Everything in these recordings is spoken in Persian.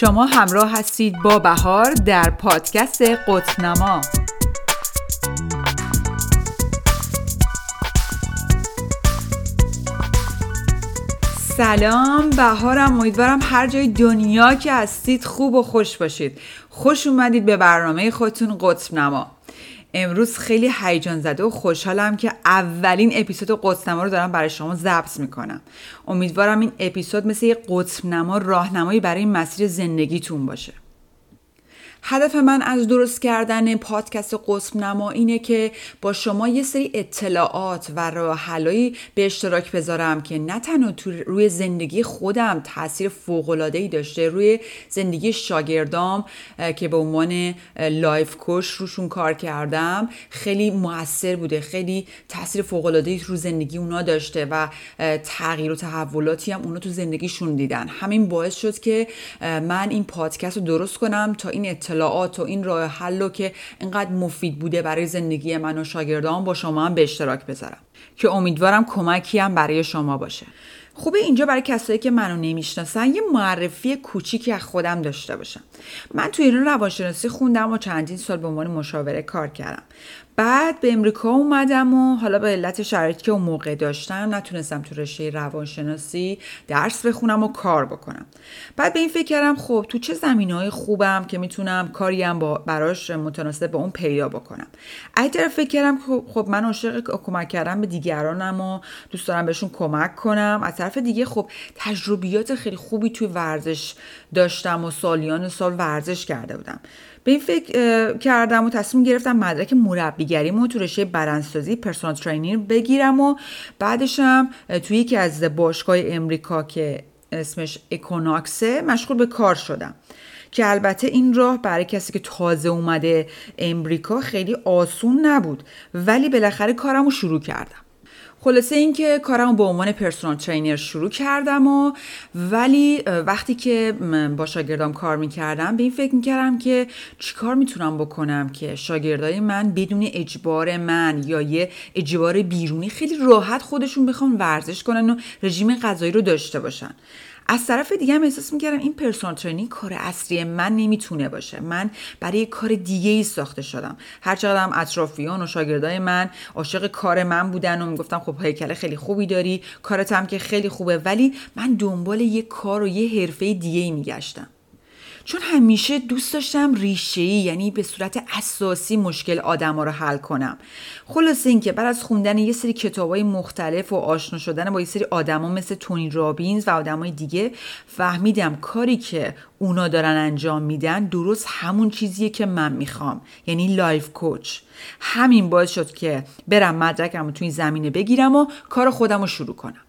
شما همراه هستید با بهار در پادکست قطنما. سلام بهارم امیدوارم هر جای دنیا که هستید خوب و خوش باشید. خوش اومدید به برنامه خودتون قطب نما امروز خیلی هیجان زده و خوشحالم که اولین اپیزود قطب نما رو دارم برای شما ضبط می‌کنم. امیدوارم این اپیزود مثل یه قطب نما راهنمایی برای مسیر زندگیتون باشه. هدف من از درست کردن پادکست قسم نما اینه که با شما یه سری اطلاعات و راه حلایی به اشتراک بذارم که نه تنها روی زندگی خودم تاثیر فوق العاده ای داشته روی زندگی شاگردام که به عنوان life coach روشون کار کردم خیلی موثر بوده خیلی تاثیر فوق العاده ای رو زندگی اونا داشته و تغییر و تحولاتی هم اونا تو زندگیشون دیدن. همین باعث شد که من این پادکست رو درست کنم تا این اطلاعات و این راه حل که اینقدر مفید بوده برای زندگی من و شاگردان با شما هم به اشتراک بذارم. که امیدوارم کمکی هم برای شما باشه. خوبه اینجا برای کسایی که منو نمی‌شناسن یه معرفی کوچیکی از خودم داشته باشم. من تو ایران روانشناسی خوندم و چندین سال به عنوان مشاوره کار کردم. بعد به امریکا اومدم و حالا به علت شرایطی که اون موقع داشتم نتونستم تو رشته روانشناسی درس بخونم و کار بکنم. بعد به این فکر کردم خب تو چه زمین های خوبم که می‌تونم کاریم با براش متناسب با اون پیدا بکنم. از طرف فکر کردم خب, خب من عاشق کمک کردم به دیگرانم و دوست دارم بهشون کمک کنم. از طرف دیگه خب تجربیات خیلی خوبی توی ورزش داشتم و سالیان سال ورزش کرده بودم. به این فکر کردم و تصمیم گرفتم مدرک مربیگریمو تو رشته personal training بگیرم و بعدشم توی یکی از باشگاه امریکا که اسمش Equinox ه مشغول به کار شدم. که البته این راه برای کسی که تازه اومده امریکا خیلی آسون نبود. ولی بالاخره کارم رو شروع کردم. خلاصه اینکه کارم به عنوان personal trainer شروع کردم و ولی وقتی که با شاگردام کار می‌کردم به این فکر می‌کردم که چیکار می‌تونم بکنم که شاگردای من بدون اجبار من یا یه اجبار بیرونی خیلی راحت خودشون بخوان ورزش کنن و رژیم غذایی رو داشته باشن. از طرف دیگه هم احساس می‌کردم این پرسونال ترینینگ کار اصلی من نمی‌تونه باشه. من برای کار دیگه ای ساخته شدم. هر هم اطرافیان و شاگردای من عاشق کار من بودن و می‌گفتم خب هیکل خیلی خوبی داری کارت هم که خیلی خوبه ولی من دنبال یه کار و یه حرفه دیگه ای میگشتم. چون همیشه دوست داشتم ریشه یعنی به صورت اساسی مشکل آدما رو حل کنم. خلاصه اینکه بعد از خوندن یه سری کتابای مختلف و آشنا شدن با یه سری آدما مثل تونی رابینز و آدمای دیگه فهمیدم کاری که اونا دارن انجام میدن درست همون چیزیه که من می‌خوام یعنی life coach. همین باعث شد که برم مدرکم رو تو این زمینه بگیرم و کار خودم رو شروع کنم.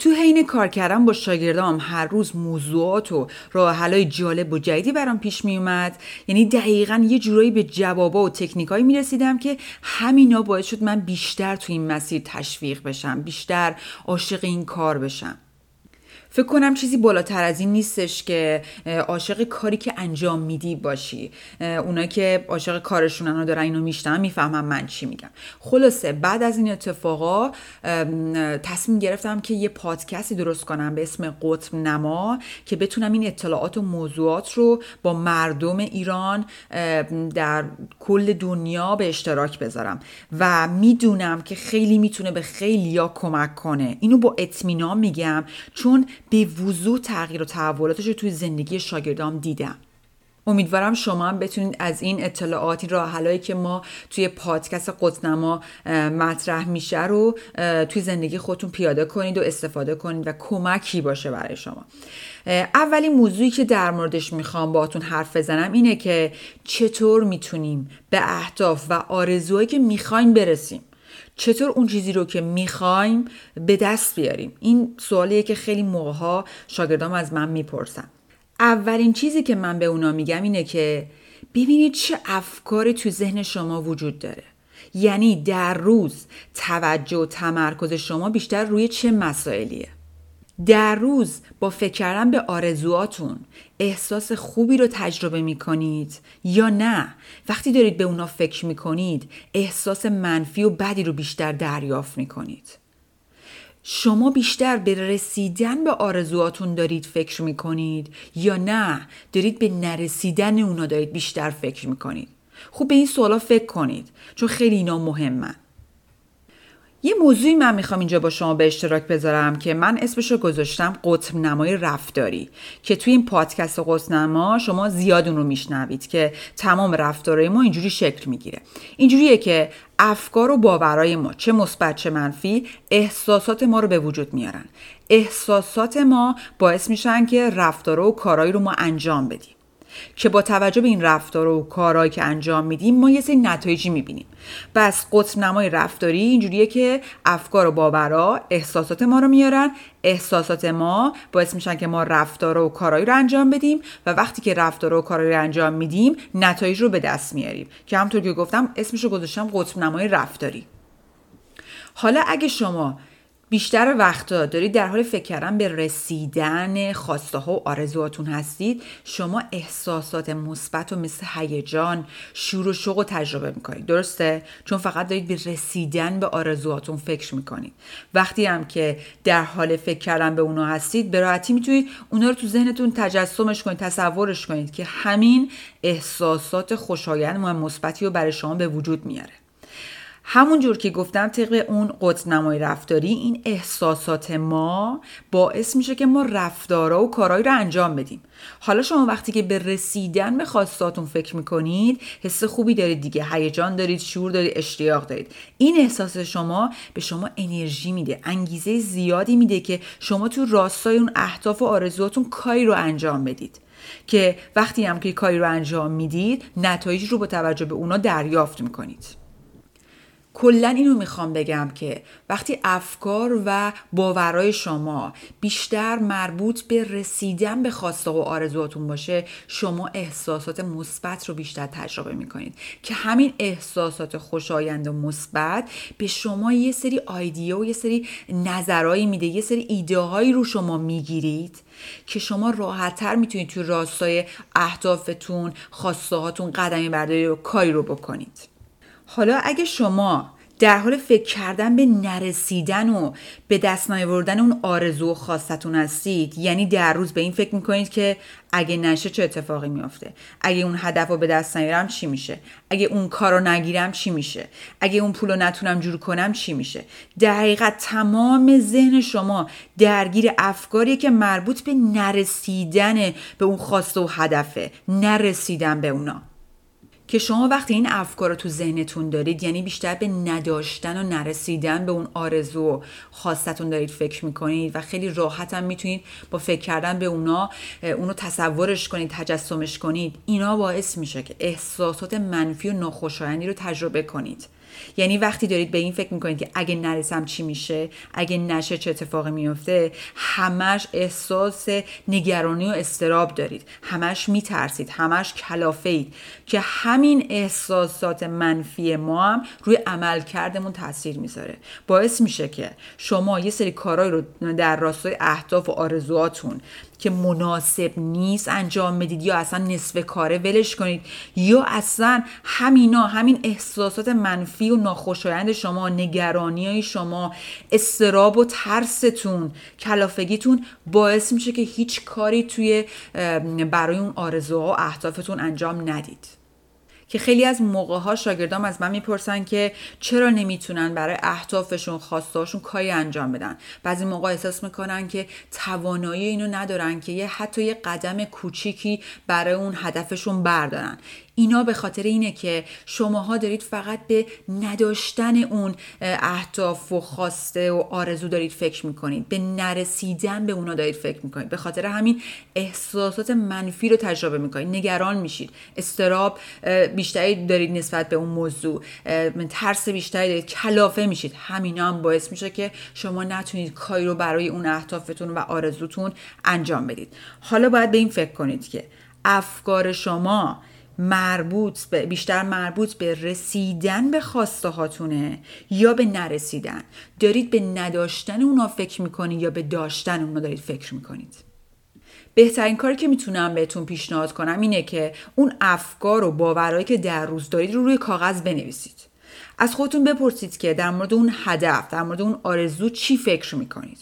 تو حین کار کردن با شاگردام هر روز موضوعات و راه جالب و جدیدی برام پیش می اومد یعنی دقیقا یه جورایی به جوابا و تکنیکایی می رسیدم که همینا باعث شد من بیشتر تو این مسیر تشویق بشم بیشتر عاشق این کار بشم. فکر کنم چیزی بالاتر از این نیستش که عاشق کاری که انجام میدی باشی. اونا که عاشق کارشونن رو دارن اینو میشتن می‌فهمم من چی میگم. خلاصه بعد از این اتفاقا تصمیم گرفتم که یه پادکستی درست کنم به اسم قطب نما که بتونم این اطلاعات و موضوعات رو با مردم ایران در کل دنیا به اشتراک بذارم. و می‌دونم که خیلی می‌تونه به خیلیا کمک کنه. اینو با اطمینان میگم چون به وضوح تغییر و تحولاتش رو توی زندگی شاگردام دیدم. امیدوارم شما هم بتونید از این اطلاعاتی راه حلایی که ما توی پادکست قطنما مطرح میشه رو توی زندگی خودتون پیاده کنید و استفاده کنید و کمکی باشه برای شما. اولین موضوعی که در موردش می‌خوام باتون حرف بزنم اینه که چطور می‌تونیم به اهداف و آرزوهایی که می‌خوایم برسیم چطور اون چیزی رو که می‌خوایم به دست بیاریم؟ این سوالیه که خیلی موقع شاگردام از من می‌پرسن. اولین چیزی که من به اونا میگم اینه که ببینید چه افکاری تو ذهن شما وجود داره. یعنی در روز توجه و تمرکز شما بیشتر روی چه مسائلیه؟ در روز با فکر کردن به آرزوهاتون احساس خوبی رو تجربه می کنید یا نه؟ وقتی دارید به اونا فکر می کنید احساس منفی و بدی رو بیشتر دریافت می کنید شما بیشتر به رسیدن به آرزوهاتون دارید فکر می‌کنید یا نه؟ دارید به نرسیدن اونا دارید بیشتر فکر می‌کنید. خوب به این سوالا فکر کنید چون خیلی اینا مهمن. یه موضوعی من می‌خوام اینجا با شما به اشتراک بذارم که من اسمش رو گذاشتم قطب نمای رفتاری که توی این پادکست قطب نما شما زیاد اون رو میشنوید که تمام رفتارهای ما اینجوری شکل می‌گیره. اینجوریه که افکار و باورهای ما چه مثبت چه منفی احساسات ما رو به وجود میارن. احساسات ما باعث میشن که رفتار و کارهایی رو ما انجام بدیم. که با توجه به این رفتار و کارهایی که انجام میدیم ما یه سری نتایجی می‌بینیم. بس قطب نمای رفتاری اینجوریه که افکار و باورا احساسات ما رو میارن. احساسات ما باعث میشن که ما رفتار و کارهایی رو انجام بدیم و وقتی که رفتار و کارهایی رو انجام میدیم نتایج رو به دست میاریم. که همطور که گفتم اسمش رو گذاشتم قطب نمای رفتاری. حالا اگه شما بیشتر وقتا دارید در حال فکر کردن به رسیدن خواسته ها و آرزوهاتون هستید شما احساسات مثبت و مثل هیجان شور و شوق و تجربه می‌کنید. درسته؟ چون فقط دارید به رسیدن به آرزوهاتون فکر می‌کنید. وقتی هم که در حال فکر کردن به اونا هستید به راحتی می‌تونید اونا رو تو ذهنتون تجسمش کنید تصورش کنید که همین احساسات خوشایند و مثبتی رو برای شما به وجود میاره. همونجور که گفتم طبق اون قطب نمای رفتاری این احساسات ما باعث میشه که ما رفتارها و کارهایی رو انجام بدیم. حالا شما وقتی که به رسیدن به خواستاتون فکر می‌کنید حس خوبی دارید دیگه. هیجان دارید شور دارید اشتیاق دارید. این احساس شما به شما انرژی میده انگیزه زیادی میده که شما تو راستای اون اهداف و آرزوهاتون کاری رو انجام بدید. که وقتی هم که کاری رو انجام می‌دید نتایج رو با توجه به اونا دریافت می‌کنید. کلا اینو می‌خوام بگم که وقتی افکار و باورهای شما بیشتر مربوط به رسیدن به خواسته و آرزوهاتون باشه شما احساسات مثبت رو بیشتر تجربه می‌کنید. که همین احساسات خوشایند و مثبت به شما یه سری آیدیا و یه سری نظرهایی میده یه سری ایده هایی رو شما می‌گیرید که شما راحتتر می‌تونید تو راستای اهدافتون خواسته هاتون قدمی برداری و کاری رو بکنید. حالا اگه شما در حال فکر کردن به نرسیدن و به دست نیاوردن اون آرزو و خواستتون هستید یعنی در روز به این فکر می‌کنید که اگه نشه چه اتفاقی میافته؟ اگه اون هدف رو به دست نیارم چی میشه؟ اگه اون کار رو نگیرم چی میشه؟ اگه اون پول رو نتونم جور کنم چی میشه؟ در حقیقت تمام ذهن شما درگیر افکاریه که مربوط به نرسیدن به اون خواسته و هدفه نرسیدن به اونا. که شما وقتی این افکار رو تو ذهنتون دارید یعنی بیشتر به نداشتن و نرسیدن به اون آرزو و خواستتون دارید فکر می‌کنید و خیلی راحت هم می‌تونید با فکر کردن به اونا اونو تصورش کنید تجسمش کنید. اینا باعث میشه که احساسات منفی و ناخوشایندی رو تجربه کنید. یعنی وقتی دارید به این فکر می‌کنید که اگه نرسم چی میشه اگه نشه چه اتفاقی میفته همش احساس نگرانی و استراب دارید. همش میترسید همش کلافه اید که همین احساسات منفی ما هم روی عمل کردمون تاثیر می‌ذاره. باعث میشه که شما یه سری کارهایی رو در راستای اهداف و آرزوهاتون که مناسب نیست انجام بدید یا اصلا نصف کاره ولش کنید یا اصلا همینا همین احساسات منفی و ناخوشایند شما نگرانی های شما استراب و ترستون کلافگیتون باعث میشه که هیچ کاری توی برای اون آرزوها و اهدافتون انجام ندید. که خیلی از موقع ها شاگردام از من می‌پرسن که چرا نمی‌تونن برای اهدافشون خواستهاشون کاری انجام بدن. بعضی موقع احساس می‌کنن که توانایی اینو ندارن که یه حتی یه قدم کوچیکی برای اون هدفشون بردارن. اینا به خاطر اینه که شماها دارید فقط به نداشتن اون اهداف و خواسته و آرزو دارید فکر می‌کنید. به نرسیدن به اونا دارید فکر می‌کنید. به خاطر همین احساسات منفی رو تجربه می‌کنید. نگران میشید. استراب بیشتری دارید نسبت به اون موضوع ترس بیشتری دارید. کلافه میشید. همینا هم باعث میشه که شما نتونید کاری رو برای اون اهدافتون و آرزوتون انجام بدید. حالا باید به این فکر کنید که افکار شما مربوط به بیشتر مربوط به رسیدن به خواسته هاتونه یا به نرسیدن. دارید به نداشتن اونا فکر می‌کنید یا به داشتن اونا دارید فکر می‌کنید. بهترین کاری که می‌تونم بهتون پیشنهاد کنم اینه که اون افکار و باورهایی که در روز دارید رو روی کاغذ بنویسید. از خودتون بپرسید که در مورد اون هدف در مورد اون آرزو چی فکر می‌کنید.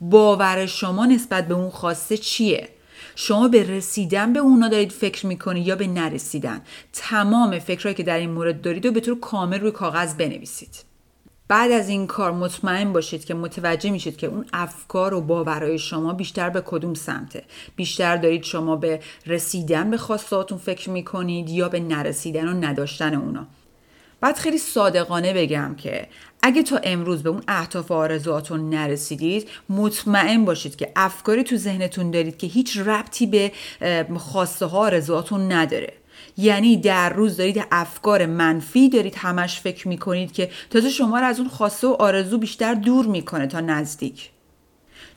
باور شما نسبت به اون خواسته چیه؟ شما به رسیدن به اونا دارید فکر می‌کنید یا به نرسیدن؟ تمام فکرهایی که در این مورد دارید و به طور کامل روی کاغذ بنویسید. بعد از این کار مطمئن باشید که متوجه میشید که اون افکار و باورهای شما بیشتر به کدوم سمته. بیشتر دارید شما به رسیدن به خواستاتون فکر می‌کنید یا به نرسیدن و نداشتن اونا. بعد خیلی صادقانه بگم که اگه تا امروز به اون اهداف و آرزوهاتون نرسیدید مطمئن باشید که افکاری تو ذهنتون دارید که هیچ ربطی به خواسته ها آرزوهاتون نداره. یعنی در روز دارید افکار منفی دارید همش فکر می‌کنید که تازه شما رو از اون خواسته و آرزو بیشتر دور می‌کنه تا نزدیک.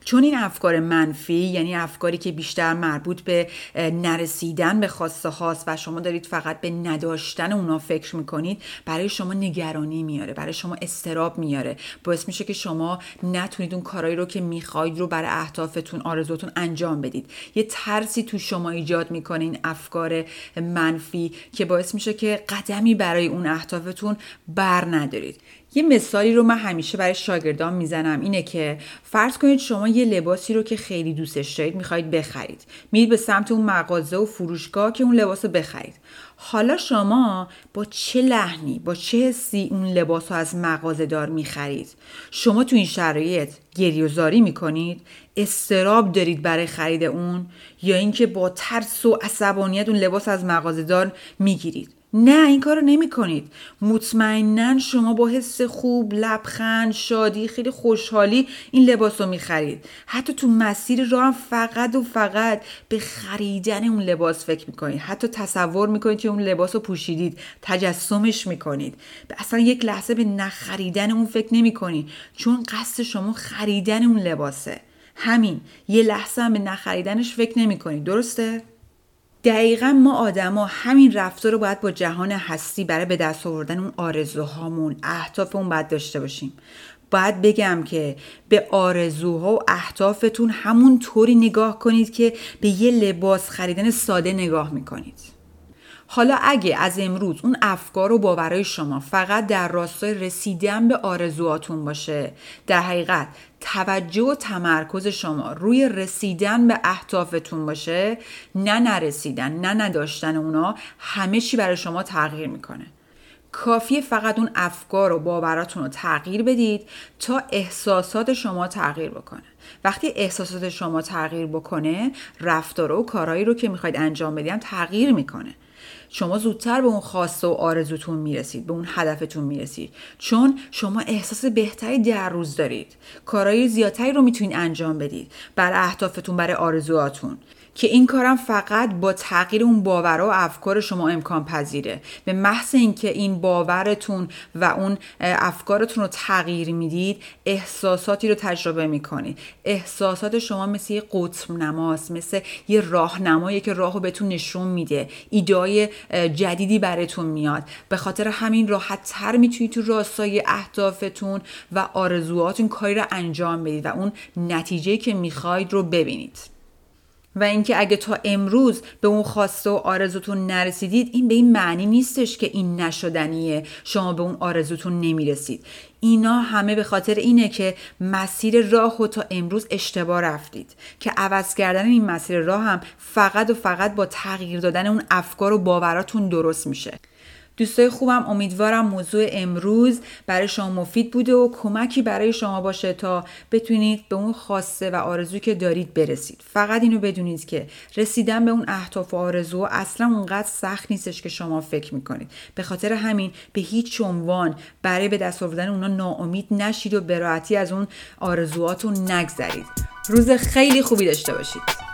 چون این افکار منفی یعنی افکاری که بیشتر مربوط به نرسیدن به خواسته هاست و شما دارید فقط به نداشتن اونا فکر می‌کنید برای شما نگرانی میاره برای شما استراب میاره. باعث میشه که شما نتونید اون کارایی رو که می‌خواید رو برای اهدافتون آرزوتون انجام بدید. یه ترسی تو شما ایجاد می‌کنه این افکار منفی که باعث میشه که قدمی برای اون اهدافتون بر ندارید. یه مثالی رو من همیشه برای شاگردان می‌زنم. اینه که فرض کنید شما یه لباسی رو که خیلی دوستش دارید می‌خواید بخرید. میرید به سمت اون مغازه و فروشگاه که اون لباس رو بخرید. حالا شما با چه لحنی با چه حسی اون لباس رو از مغازه دار می‌خرید؟ شما تو این شرایط گریوزاری می‌کنید؟ استراب دارید برای خرید اون؟ یا اینکه با ترس و عصبانیت اون لباس از مغازه دار می‌گیرید؟ نه این کار رو نمی کنید مطمئنا شما با حس خوب لبخند شادی خیلی خوشحالی این لباس رو می خرید حتی تو مسیر راه هم فقط و فقط به خریدن اون لباس فکر می کنید حتی تصور می کنید که اون لباس رو پوشیدید. تجسمش می کنید اصلا یک لحظه به نخریدن اون فکر نمی کنید چون قصد شما خریدن اون لباسه. همین. یه لحظه هم به نخریدنش فکر نمی کنید درسته؟ دقیقا ما آدما همین رفتار رو باید با جهان هستی برای به دست آوردن اون آرزوهامون اهدافمون باید داشته باشیم. باید بگم که به آرزوها و اهدافتون همون طوری نگاه کنید که به یه لباس خریدن ساده نگاه می‌کنید. حالا اگه از امروز اون افکار و باورای شما فقط در راستای رسیدن به آرزوهاتون باشه در حقیقت توجه و تمرکز شما روی رسیدن به اهدافتون باشه نه نرسیدن نه نداشتن اونا همه چی برای شما تغییر می‌کنه. کافیه فقط اون افکار و باوراتون رو تغییر بدید تا احساسات شما تغییر بکنه. وقتی احساسات شما تغییر بکنه رفتار و کارهایی رو که می‌خواید انجام بدیم تغییر می‌کنه. شما زودتر به اون خواسته و آرزوتون می‌رسید به اون هدفتون می‌رسید. چون شما احساس بهتری در روز دارید. کارهای زیادتری رو می‌تونید انجام بدید. برای اهدافتون برای آرزوهاتون. که این کارم فقط با تغییر اون باورها و افکار شما امکان پذیره. به محض اینکه این باورتون و اون افکارتون رو تغییر می‌دید احساساتی رو تجربه می‌کنید. احساسات شما مثل یه قطب نماست مثل یه راهنمایی که راهو بهتون نشون میده. ایدای جدیدی براتون میاد. به خاطر همین راحت تر می‌تونید تو راستای اهدافتون و آرزوهاتون کاری رو انجام بدید و اون نتیجه که می‌خواید رو ببینید. و اینکه اگه تا امروز به اون خواسته و آرزوتون نرسیدید این به این معنی نیستش که این نشدنیه. شما به اون آرزوتون نمی‌رسید. اینا همه به خاطر اینه که مسیر راه و تا امروز اشتباه رفتید. که عوض کردن این مسیر راه هم فقط و فقط با تغییر دادن اون افکار و باوراتون درست میشه. دوستای خوبم امیدوارم موضوع امروز برای شما مفید بوده و کمکی برای شما باشه تا بتونید به اون خواسته و آرزوی که دارید برسید. فقط اینو بدونید که رسیدن به اون اهداف و آرزو اصلا اونقدر سخت نیستش که شما فکر می‌کنید. به خاطر همین به هیچ عنوان برای به دست آوردن اونا ناامید نشید و به از اون آرزوهاتون نگذرید. روز خیلی خوبی داشته باشید.